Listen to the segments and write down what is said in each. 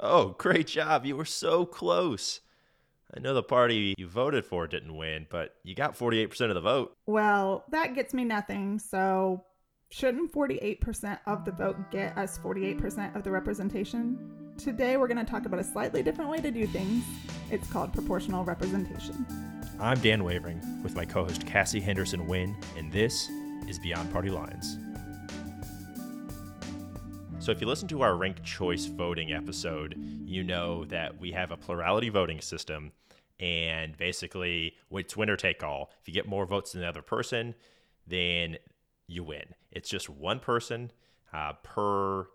Oh, great job. You were so close. I know the party you voted for didn't win, but you got 48% of the vote. Well, that gets me nothing. So, shouldn't 48% of the vote get us 48% of the representation? Today, we're going to talk about a slightly different way to do things. It's called proportional representation. I'm Dan Wavering with my co host Cassie Henderson Wynn, and this is Beyond Party Lines. So, if you listen to our ranked choice voting episode, you know that we have a plurality voting system. And basically, it's winner take all. If you get more votes than the other person, then you win. It's just one person uh, per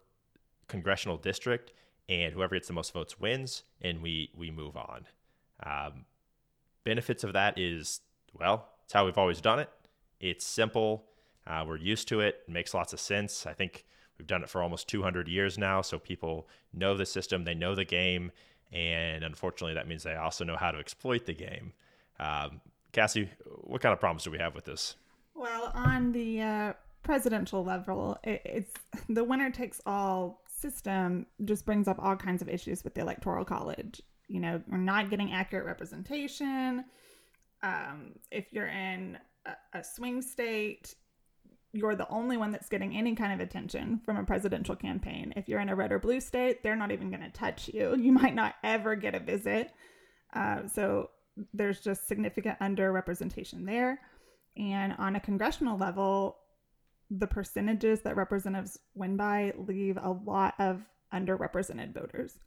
congressional district, and whoever gets the most votes wins, and we we move on. Um, benefits of that is well, it's how we've always done it. It's simple. Uh, we're used to it. It makes lots of sense. I think We've done it for almost 200 years now, so people know the system, they know the game, and unfortunately, that means they also know how to exploit the game. Um, Cassie, what kind of problems do we have with this? Well, on the uh, presidential level, it, it's the winner takes all system just brings up all kinds of issues with the electoral college. You know, we're not getting accurate representation. Um, if you're in a, a swing state, you're the only one that's getting any kind of attention from a presidential campaign. If you're in a red or blue state, they're not even going to touch you. You might not ever get a visit. Uh, so there's just significant underrepresentation there. And on a congressional level, the percentages that representatives win by leave a lot of underrepresented voters.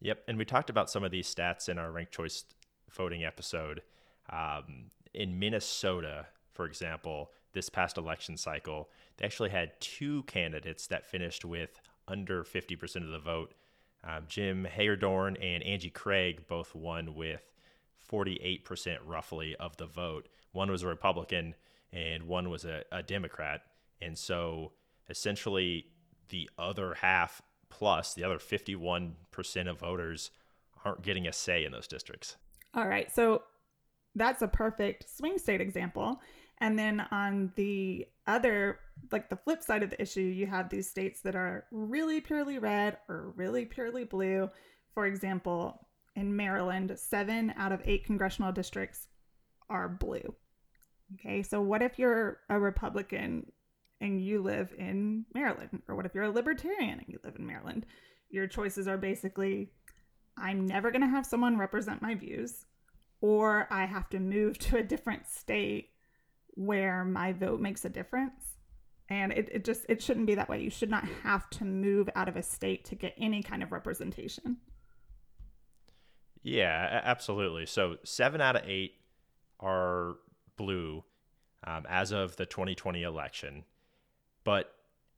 Yep. And we talked about some of these stats in our ranked choice voting episode. Um, in Minnesota, for example, this past election cycle, they actually had two candidates that finished with under 50% of the vote. Um, Jim Hagedorn and Angie Craig both won with 48% roughly of the vote. One was a Republican and one was a, a Democrat. And so essentially, the other half plus, the other 51% of voters aren't getting a say in those districts. All right. So that's a perfect swing state example. And then on the other, like the flip side of the issue, you have these states that are really purely red or really purely blue. For example, in Maryland, seven out of eight congressional districts are blue. Okay, so what if you're a Republican and you live in Maryland? Or what if you're a Libertarian and you live in Maryland? Your choices are basically I'm never going to have someone represent my views, or I have to move to a different state where my vote makes a difference. And it, it just it shouldn't be that way. You should not have to move out of a state to get any kind of representation. Yeah absolutely. So seven out of eight are blue um, as of the 2020 election. But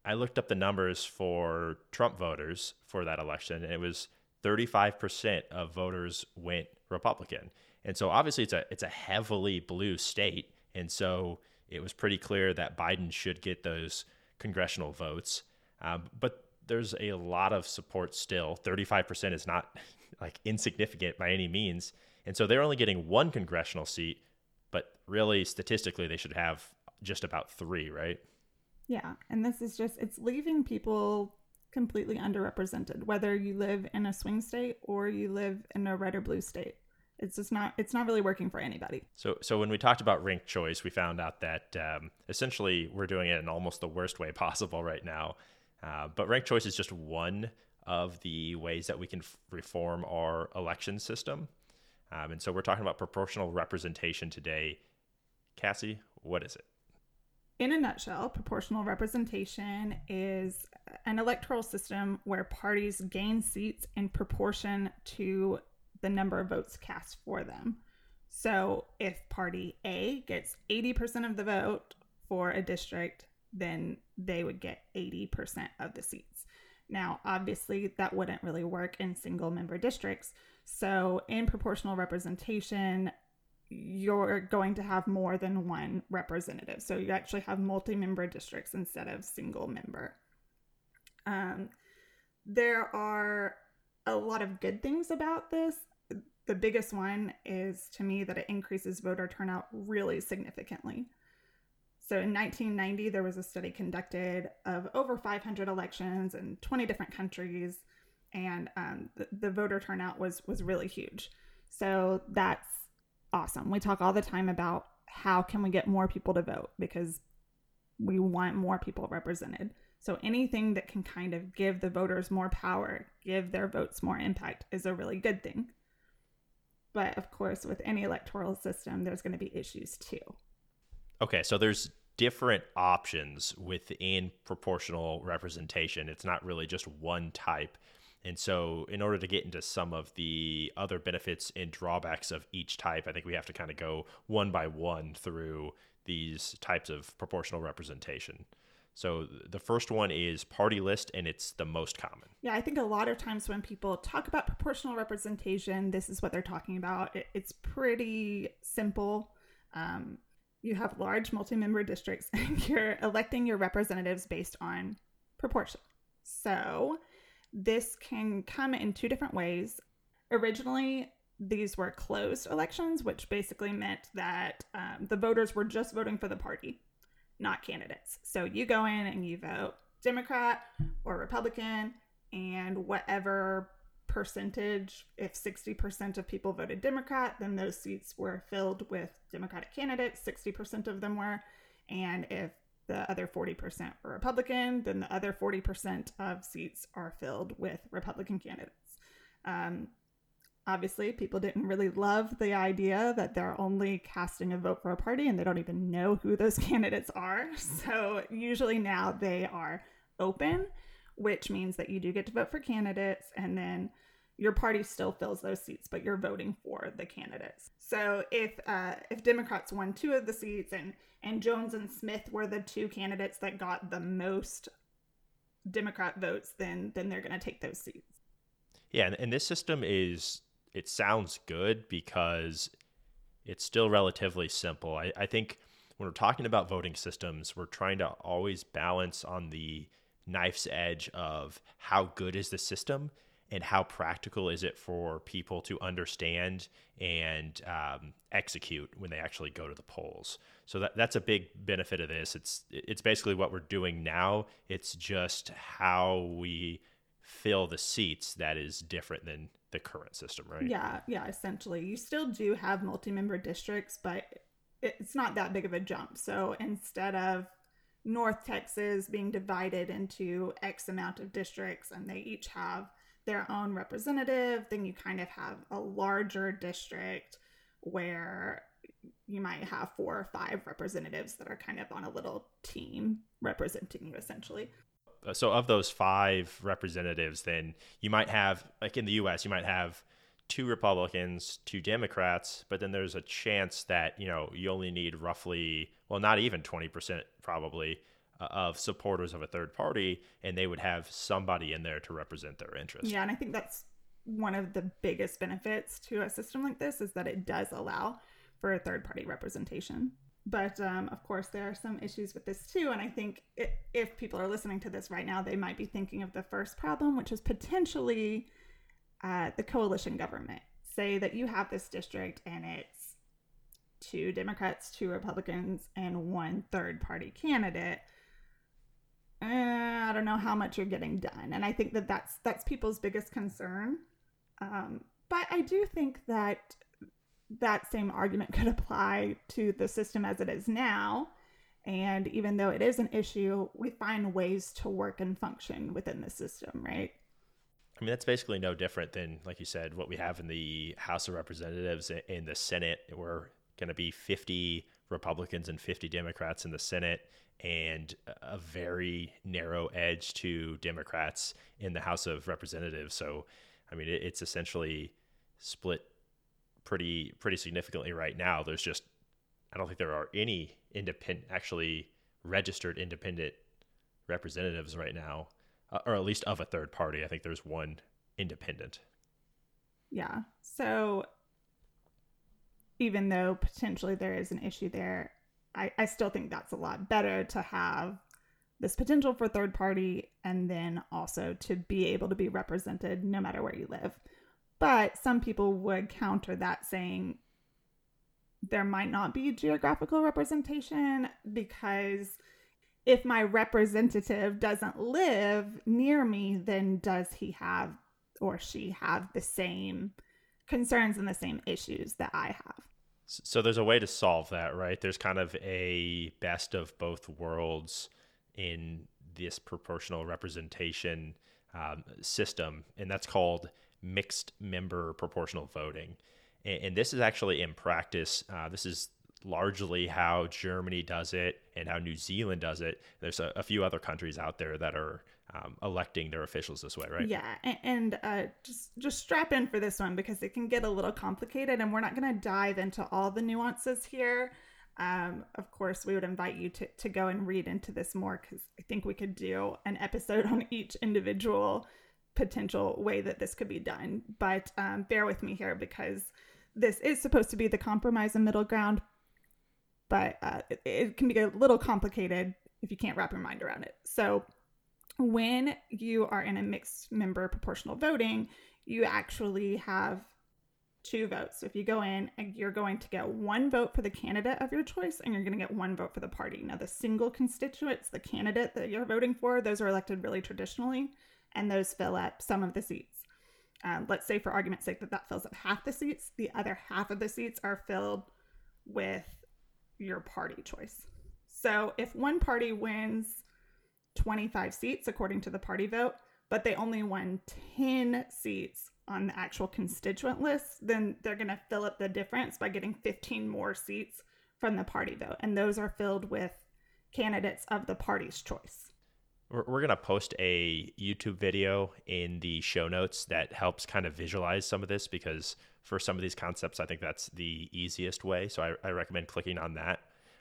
i looked up the numbers for trump voters for that election and it was 35% of voters went republican. And so obviously it's a it's a heavily blue state and so it was pretty clear that Biden should get those congressional votes. Um, but there's a lot of support still. 35% is not like insignificant by any means. And so they're only getting one congressional seat, but really statistically they should have just about 3, right? Yeah, and this is just it's leaving people completely underrepresented whether you live in a swing state or you live in a red or blue state it's just not it's not really working for anybody. So so when we talked about rank choice we found out that um, essentially we're doing it in almost the worst way possible right now. Uh, but rank choice is just one of the ways that we can f- reform our election system. Um, and so we're talking about proportional representation today. Cassie what is it? In a nutshell proportional representation is an electoral system where parties gain seats in proportion to the number of votes cast for them. So if party A gets 80% of the vote for a district, then they would get 80% of the seats. Now, obviously, that wouldn't really work in single member districts. So, in proportional representation, you're going to have more than one representative. So, you actually have multi member districts instead of single member. Um, there are a lot of good things about this the biggest one is to me that it increases voter turnout really significantly. So in 1990, there was a study conducted of over 500 elections in 20 different countries, and um, the, the voter turnout was was really huge. So that's awesome. We talk all the time about how can we get more people to vote because we want more people represented. So anything that can kind of give the voters more power, give their votes more impact is a really good thing. But of course, with any electoral system, there's going to be issues too. Okay, so there's different options within proportional representation. It's not really just one type. And so, in order to get into some of the other benefits and drawbacks of each type, I think we have to kind of go one by one through these types of proportional representation. So, the first one is party list, and it's the most common. Yeah, I think a lot of times when people talk about proportional representation, this is what they're talking about. It's pretty simple. Um, you have large multi member districts, and you're electing your representatives based on proportion. So, this can come in two different ways. Originally, these were closed elections, which basically meant that um, the voters were just voting for the party, not candidates. So you go in and you vote Democrat or Republican, and whatever percentage, if 60% of people voted Democrat, then those seats were filled with Democratic candidates, 60% of them were. And if the other 40% were Republican, then the other 40% of seats are filled with Republican candidates. Um, obviously, people didn't really love the idea that they're only casting a vote for a party and they don't even know who those candidates are. So, usually now they are open, which means that you do get to vote for candidates and then your party still fills those seats, but you're voting for the candidates. So if uh, if Democrats won two of the seats and and Jones and Smith were the two candidates that got the most Democrat votes, then then they're going to take those seats. Yeah, and, and this system is it sounds good because it's still relatively simple. I, I think when we're talking about voting systems, we're trying to always balance on the knife's edge of how good is the system and how practical is it for people to understand and um, execute when they actually go to the polls. So that that's a big benefit of this. It's it's basically what we're doing now. It's just how we fill the seats that is different than the current system, right? Yeah, yeah. Essentially, you still do have multi-member districts, but it's not that big of a jump. So instead of North Texas being divided into X amount of districts, and they each have their own representative, then you kind of have a larger district where you might have four or five representatives that are kind of on a little team representing you essentially. So, of those five representatives, then you might have, like in the US, you might have two Republicans, two Democrats, but then there's a chance that, you know, you only need roughly, well, not even 20% probably uh, of supporters of a third party, and they would have somebody in there to represent their interests. Yeah, and I think that's one of the biggest benefits to a system like this is that it does allow for a third party representation. But um, of course, there are some issues with this too. And I think it, if people are listening to this right now, they might be thinking of the first problem, which is potentially uh, the coalition government. Say that you have this district and it's two Democrats, two Republicans, and one third party candidate eh, I don't know how much you're getting done. And I think that that's that's people's biggest concern. Um, but I do think that that same argument could apply to the system as it is now. And even though it is an issue, we find ways to work and function within the system, right? I mean, that's basically no different than, like you said, what we have in the House of Representatives eh, in the Senate. We're going to be 50 Republicans and 50 Democrats in the Senate and a very narrow edge to Democrats in the House of Representatives. So, I mean, it's essentially split pretty pretty significantly right now. There's just I don't think there are any independent actually registered independent representatives right now, uh, or at least of a third party. I think there's one independent. Yeah. So even though potentially there is an issue there, I, I still think that's a lot better to have this potential for third party and then also to be able to be represented no matter where you live. But some people would counter that saying there might not be geographical representation because if my representative doesn't live near me, then does he have or she have the same concerns and the same issues that I have. So there's a way to solve that, right? There's kind of a best of both worlds in this proportional representation um, system, and that's called mixed member proportional voting. And, and this is actually in practice. Uh, this is largely how Germany does it and how New Zealand does it. There's a, a few other countries out there that are um, electing their officials this way, right? Yeah, and, and uh, just just strap in for this one because it can get a little complicated, and we're not going to dive into all the nuances here. Um, of course, we would invite you to to go and read into this more because I think we could do an episode on each individual potential way that this could be done. But um, bear with me here because this is supposed to be the compromise and middle ground, but uh, it, it can be a little complicated if you can't wrap your mind around it. So when you are in a mixed member proportional voting, you actually have two votes. So if you go in, you're going to get one vote for the candidate of your choice and you're going to get one vote for the party. Now, the single constituents, the candidate that you're voting for, those are elected really traditionally and those fill up some of the seats. Um, let's say, for argument's sake, that that fills up half the seats. The other half of the seats are filled with your party choice. So if one party wins 25 seats according to the party vote, but they only won 10 seats on the actual constituent list, then they're going to fill up the difference by getting 15 more seats from the party vote. And those are filled with candidates of the party's choice. We're, we're going to post a YouTube video in the show notes that helps kind of visualize some of this because for some of these concepts, I think that's the easiest way. So I, I recommend clicking on that.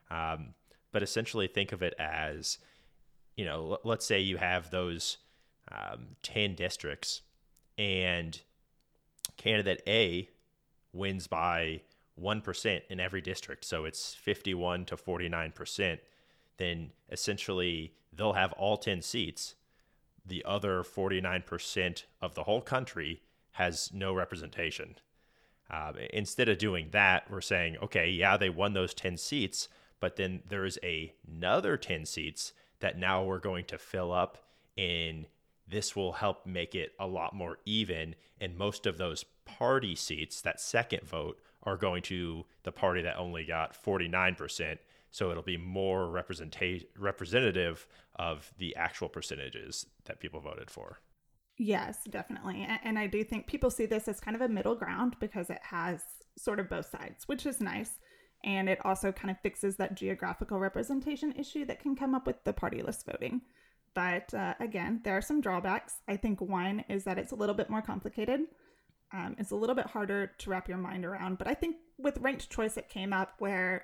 Um, but essentially, think of it as you know, let's say you have those um, 10 districts and candidate A wins by 1% in every district. So it's 51 to 49%. Then essentially they'll have all 10 seats. The other 49% of the whole country has no representation. Uh, instead of doing that, we're saying, okay, yeah, they won those 10 seats, but then there's a, another 10 seats that now we're going to fill up and this will help make it a lot more even and most of those party seats that second vote are going to the party that only got 49% so it'll be more representa- representative of the actual percentages that people voted for yes definitely and i do think people see this as kind of a middle ground because it has sort of both sides which is nice and it also kind of fixes that geographical representation issue that can come up with the party list voting. But uh, again, there are some drawbacks. I think one is that it's a little bit more complicated. Um, it's a little bit harder to wrap your mind around. But I think with ranked choice, it came up where,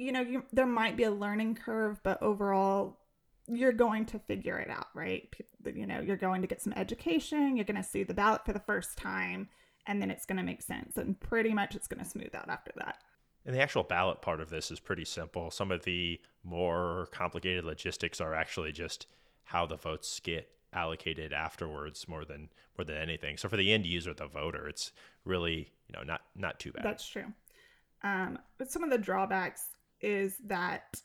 you know, you, there might be a learning curve, but overall, you're going to figure it out, right? You know, you're going to get some education, you're going to see the ballot for the first time, and then it's going to make sense. And pretty much it's going to smooth out after that. And the actual ballot part of this is pretty simple. Some of the more complicated logistics are actually just how the votes get allocated afterwards more than more than anything. So for the end user, the voter, it's really, you know, not not too bad. That's true. Um, but some of the drawbacks is that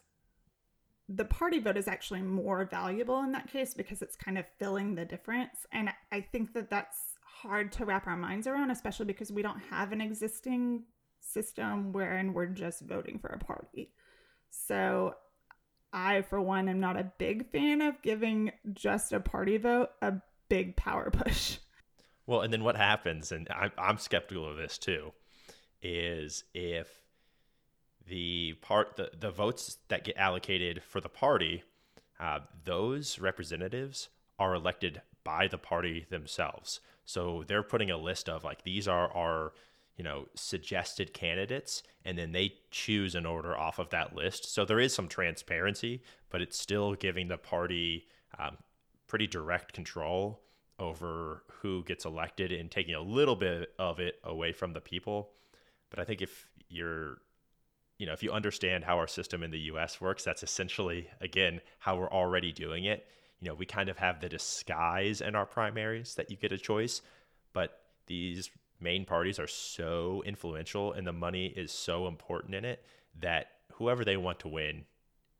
the party vote is actually more valuable in that case because it's kind of filling the difference. And I think that that's hard to wrap our minds around, especially because we don't have an existing system wherein we're just voting for a party. So I, for one, am not a big fan of giving just a party vote a big power push. Well, and then what happens, and I'm, I'm skeptical of this too, is if the part the, the votes that get allocated for the party, uh, those representatives are elected by the party themselves. So they're putting a list of like these are our you know suggested candidates and then they choose an order off of that list so there is some transparency but it's still giving the party um, pretty direct control over who gets elected and taking a little bit of it away from the people but i think if you're you know if you understand how our system in the us works that's essentially again how we're already doing it you know we kind of have the disguise in our primaries that you get a choice but these main parties are so influential and the money is so important in it that whoever they want to win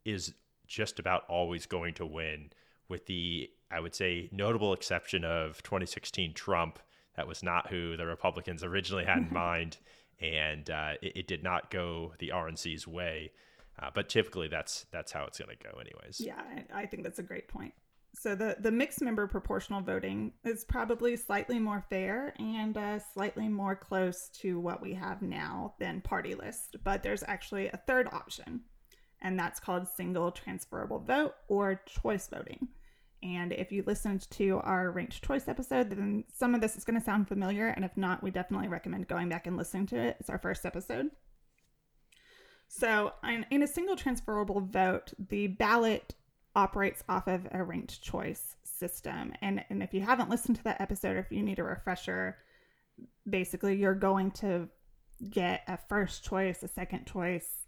is just about always going to win with the I would say, notable exception of 2016 Trump. That was not who the Republicans originally had in mind, and uh, it, it, did not go the RNC's way. Uh, but typically, that's that's how it's going to go, anyways. Yeah, I think that's a great point. So the the mixed member proportional voting is probably slightly more fair and uh, slightly more close to what we have now than party list. But there's actually a third option, and that's called single transferable vote or choice voting. And if you listened to our ranked choice episode, then some of this is going to sound familiar. And if not, we definitely recommend going back and listening to it. It's our first episode. So, in, a single transferable vote, the ballot operates off of a ranked choice system. And, and if you haven't listened to that episode, or if you need a refresher, basically you're going to get a first choice, a second choice,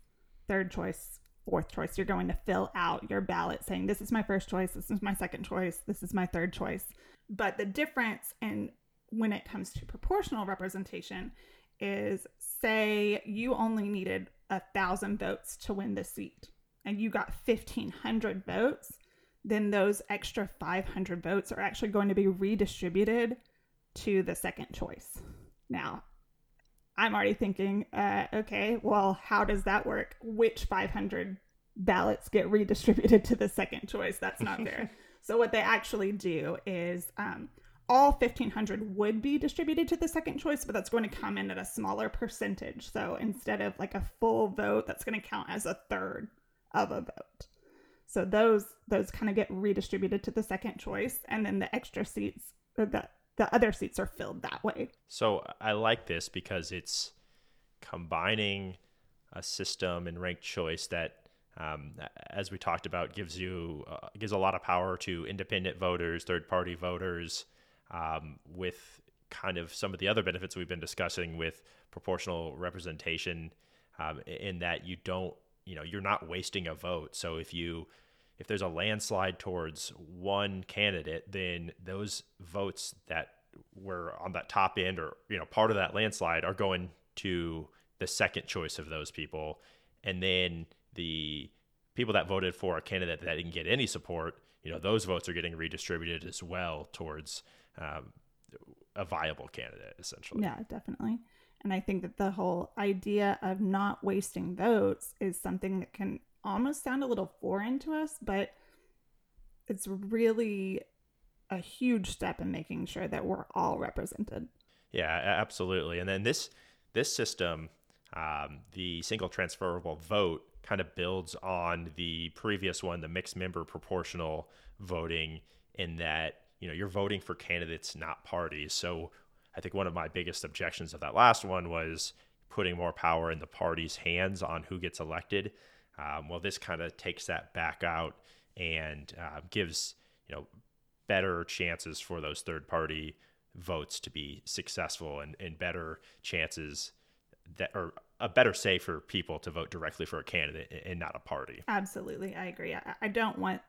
third choice, fourth choice. You're going to fill out your ballot saying, This is my first choice, this is my second choice, this is my third choice. But the difference in when it comes to proportional representation is say you only needed a thousand votes to win the seat and you got 1500 votes then those extra 500 votes are actually going to be redistributed to the second choice now i'm already thinking uh, okay well how does that work? Which 500 ballots get redistributed to the second choice? That's not fair. So what they actually do is um, all 1500 would be distributed to the second choice but that's going to come in at a smaller percentage. So instead of like a full vote that's going to count as a third of a vote. So those those kind of get redistributed to the second choice and then the extra seats or the the other seats are filled that way. So i like this because it's combining a system and ranked choice that um, as we talked about gives you uh, gives a lot of power to independent voters third party voters um, with kind of some of the other benefits we've been discussing with proportional representation um, in that you don't you know you're not wasting a vote. So if you if there's a landslide towards one candidate then those votes that were on that top end or you know part of that landslide are going to the second choice of those people and then the people that voted for a candidate that didn't get any support you know those votes are getting redistributed as well towards um, a viable candidate, essentially. Yeah, definitely. And I think that the whole idea of not wasting votes is something that can almost sound a little foreign to us, but it's really a huge step in making sure that we're all represented. Yeah, absolutely. And then this this system, um, the single transferable vote, kind of builds on the previous one, the mixed member proportional voting, in that you know you're voting for candidates not parties so i think one of my biggest objections of that last one was putting more power in the party's hands on who gets elected um, well this kind of takes that back out and uh, gives you know better chances for those third party votes to be successful and, and better chances that are a better say for people to vote directly for a candidate and not a party. Absolutely. I agree. I, I don't want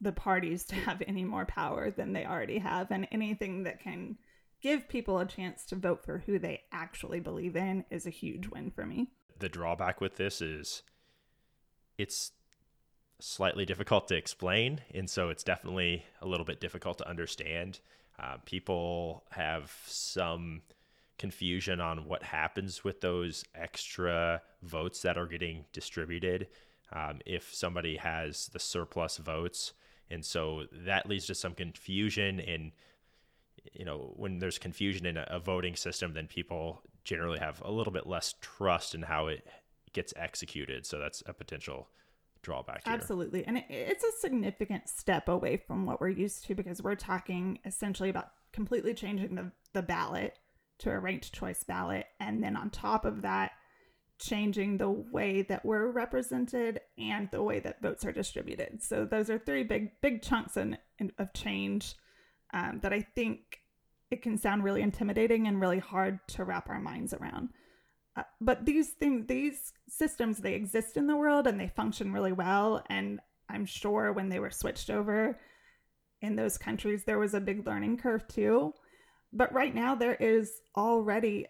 the parties to have any more power than they already have and anything that can give people a chance to vote for who they actually believe in is a huge win for me. The drawback with this is it's slightly difficult to explain, and so it's definitely a little bit difficult to understand. Uh, people have some confusion on what happens with those extra votes that are getting distributed. Um, if somebody has the surplus votes, and so that leads to some confusion and you know when there's confusion in a, a, voting system then people generally have a little bit less trust in how it gets executed so that's a potential drawback here. absolutely and it, it's a significant step away from what we're used to because we're talking essentially about completely changing the, the ballot to a ranked choice ballot and then on top of that changing the way that we're represented and the way that votes are distributed. So those are three big big chunks in, in, of change um, that I think it can sound really intimidating and really hard to wrap our minds around. Uh, but these things, these systems, they exist in the world and they function really well. And I'm sure when they were switched over in those countries, there was a big learning curve too. But right now, there is already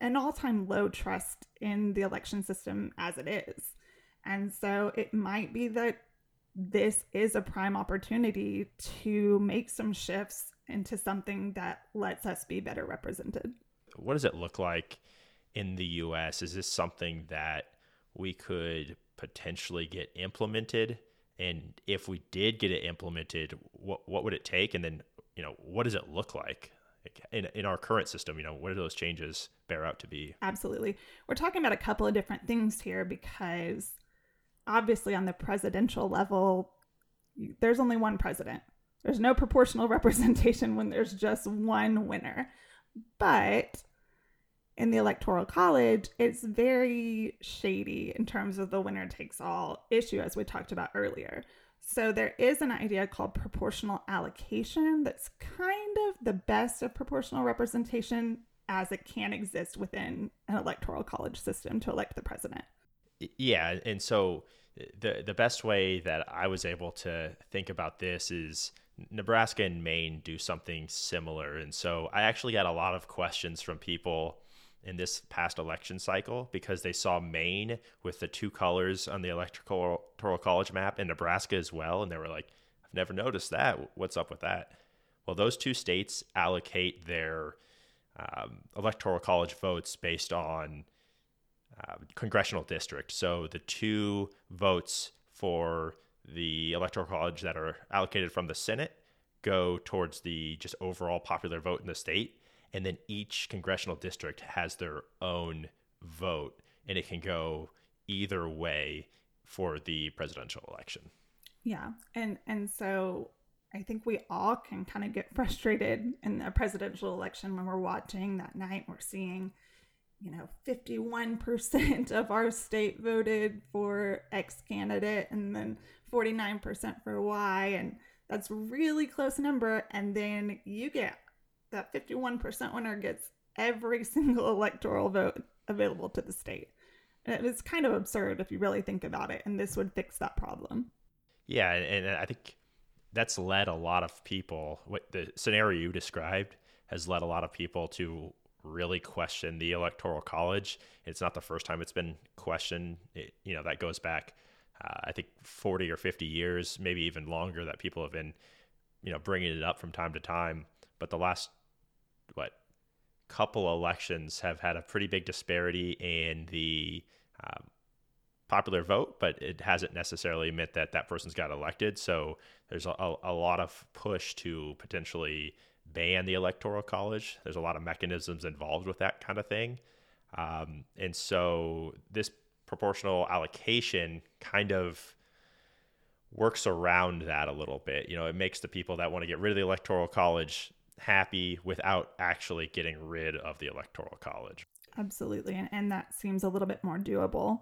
an all time low trust in the election system as it is. And so it might be that this is a prime opportunity to make some shifts into something that lets us be better represented. What does it look like in the US? Is this something that we could potentially get implemented? And if we did get it implemented, what what would it take? And then, you know, what does it look like? In, in our current system, you know, what do those changes bear out to be? Absolutely. We're talking about a couple of different things here because obviously on the presidential level, there's only one president. There's no proportional representation when there's just one winner. But in the electoral college, it's very shady in terms of the winner takes all issue, as we talked about earlier. So there is an idea called proportional allocation that's kind of the best of proportional representation as it can exist within an electoral college system to elect the president. Yeah, and so uh, the the best way that I was able to think about this is Nebraska and Maine do something similar, and so I actually got a lot of questions from people in this past election cycle because they saw Maine with the two colors on the electoral college map and Nebraska as well, and they were like, "I've never noticed that. What's up with that?" Well, those two states allocate their um, electoral college votes based on uh, congressional district. So the two votes for the electoral college that are allocated from the Senate go towards the just overall popular vote in the state. And then each congressional district has their own vote, and it can go either way for the presidential election. Yeah. And and so I think we all can kind of get frustrated in the presidential election when we're watching that night we're seeing you know, 51% of our state voted for X candidate and then 49% for Y. And that's really close number. And then you get that 51% winner gets every single electoral vote available to the state. And it's kind of absurd if you really think about it. And this would fix that problem. Yeah. And I think that's led a lot of people, what the scenario you described has led a lot of people to really question the electoral college. It's not the first time it's been questioned. It, you know, that goes back, uh, I think, 40 or 50 years, maybe even longer, that people have been, you know, bringing it up from time to time. But the last, what, couple elections have had a pretty big disparity in the um, popular vote, but it hasn't necessarily meant that that person's got elected. So there's a, a lot of push to potentially ban the electoral college. There's a lot of mechanisms involved with that kind of thing. Um, and so this proportional allocation kind of works around that a little bit. You know, it makes the people that want to get rid of the electoral college happy without actually getting rid of the electoral college. Absolutely. And, and that seems a little bit more doable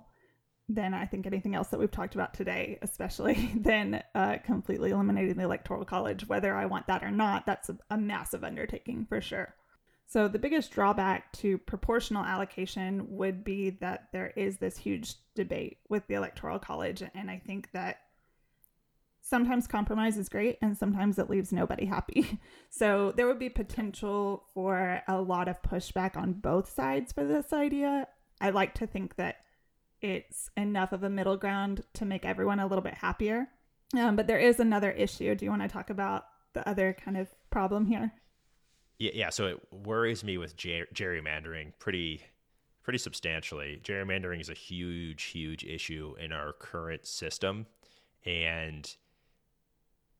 than I think anything else that we've talked about today, especially than uh, completely eliminating the electoral college. Whether I want that or not, that's a, a massive undertaking for sure. So, the biggest drawback to proportional allocation would be that there is this huge debate with the electoral college. And I think that sometimes compromise is great and sometimes it leaves nobody happy. So, there would be potential for a lot of pushback on both sides for this idea. I like to think that it's enough of a middle ground to make everyone a little bit happier. Um, but there is another issue. Do you want to talk about the other kind of problem here? Yeah, yeah. So it worries me with ger- gerrymandering pretty, pretty substantially. Gerrymandering is a huge, huge issue in our current system, and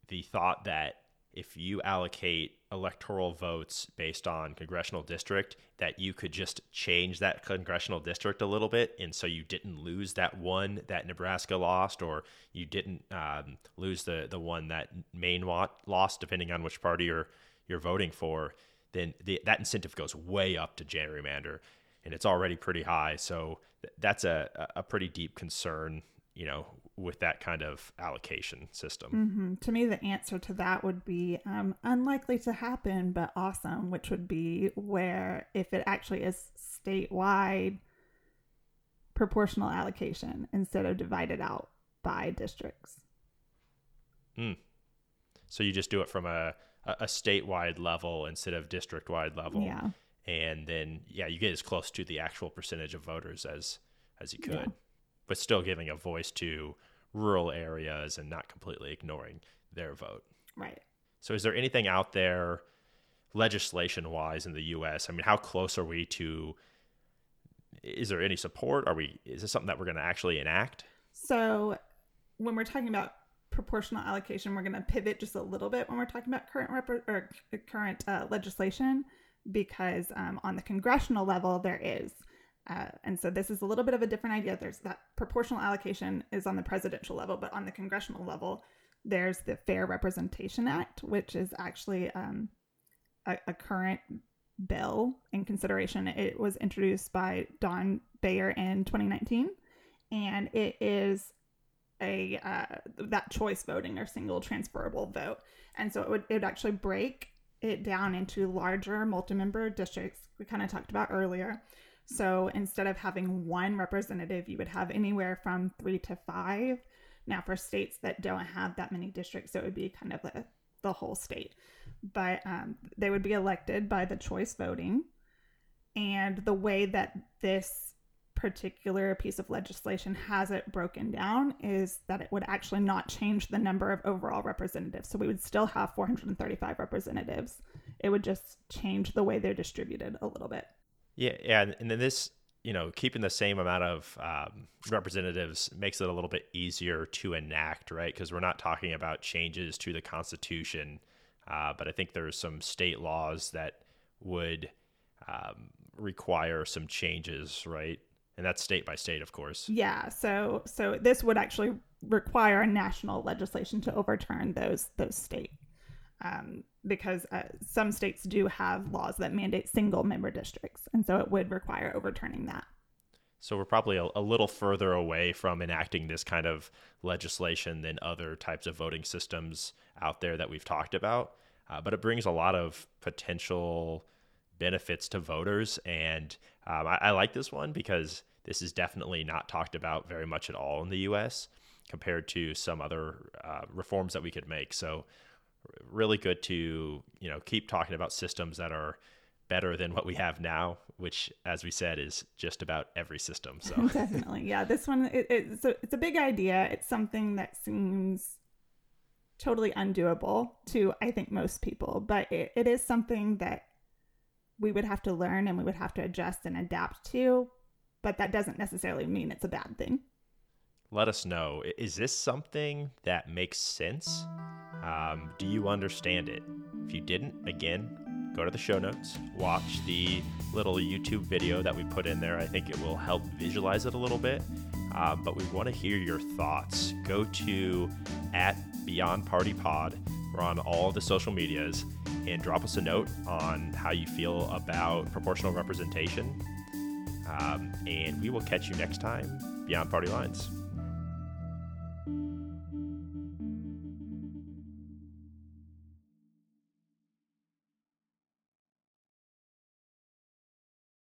the thought that if you allocate electoral votes based on congressional district that you could just change that congressional district a little bit and so you didn't lose that one that nebraska lost or you didn't um, lose the, the one that maine lost depending on which party you're, you're voting for then the, that incentive goes way up to gerrymander and it's already pretty high. So th- that's a, a pretty deep concern you know with that kind of allocation system? Mm-hmm. To me, the answer to that would be um, unlikely to happen, but awesome, which would be where if it actually is statewide proportional allocation instead of divided out by districts. Mm. So you just do it from a, a statewide level instead of district wide level. Yeah. And then, yeah, you get as close to the actual percentage of voters as as you could. Yeah but still giving a voice to rural areas and not completely ignoring their vote. Right. So, is there anything out there legislation wise in the US? I mean, how close are we to? Is there any support? Are we? Is this something that we're going to actually enact? So, when we're talking about proportional allocation, we're going to pivot just a little bit when we're talking about current rep- or current uh, legislation, because um, on the congressional level there is, uh, and so this is a little bit of a different idea. There's that proportional allocation is on the presidential level, but on the congressional level, there's the Fair Representation Act, which is actually um, a, a current bill in consideration. It was introduced by Don Beyer in 2019, and it is a uh, that choice voting or single transferable vote, and so it would it would actually break it down into larger multi-member districts we kind of talked about earlier. So instead of having one representative, you would have anywhere from three to five. Now, for states that don't have that many districts, it would be kind of the, the whole state. But um, they would be elected by the choice voting. And the way that this particular piece of legislation has it broken down is that it would actually not change the number of overall representatives. So we would still have 435 representatives. It would just change the way they're distributed a little bit. Yeah, yeah, and then this, you know, keeping the same amount of um, representatives makes it a little bit easier to enact, right? Because we're not talking about changes to the Constitution, uh, but I think there's some state laws that would um, require some changes, right? and that's state by state of course yeah so so this would actually require national legislation to overturn those those state um, because uh, some states do have laws that mandate single member districts and so it would require overturning that so we're probably a, a, little further away from enacting this kind of legislation than other types of voting systems out there that we've talked about uh, but it brings a lot of potential benefits to voters. And um, I, I, like this one because this is definitely not talked about very much at all in the U.S. compared to some other uh, reforms that we could make. So really good to you know keep talking about systems that are better than what we have now, which, as we said, is just about every system. So definitely, yeah. This one, it, it's a, it's a big idea. It's something that seems totally undoable to I think most people, but it, it is something that we would have to learn and we would have to adjust and adapt to, but that doesn't necessarily mean it's a bad thing. Let us know. Is this something that makes sense? Um, do you understand it? If you didn't, again, go to the show notes, watch the little YouTube video that we put in there. I think it will help visualize it a little bit. Uh, but we want to hear your thoughts. Go to at Beyond Party Pod. We're on all the social medias and drop us a note on how you feel about proportional representation. Um, and we will catch you next time beyond party lines.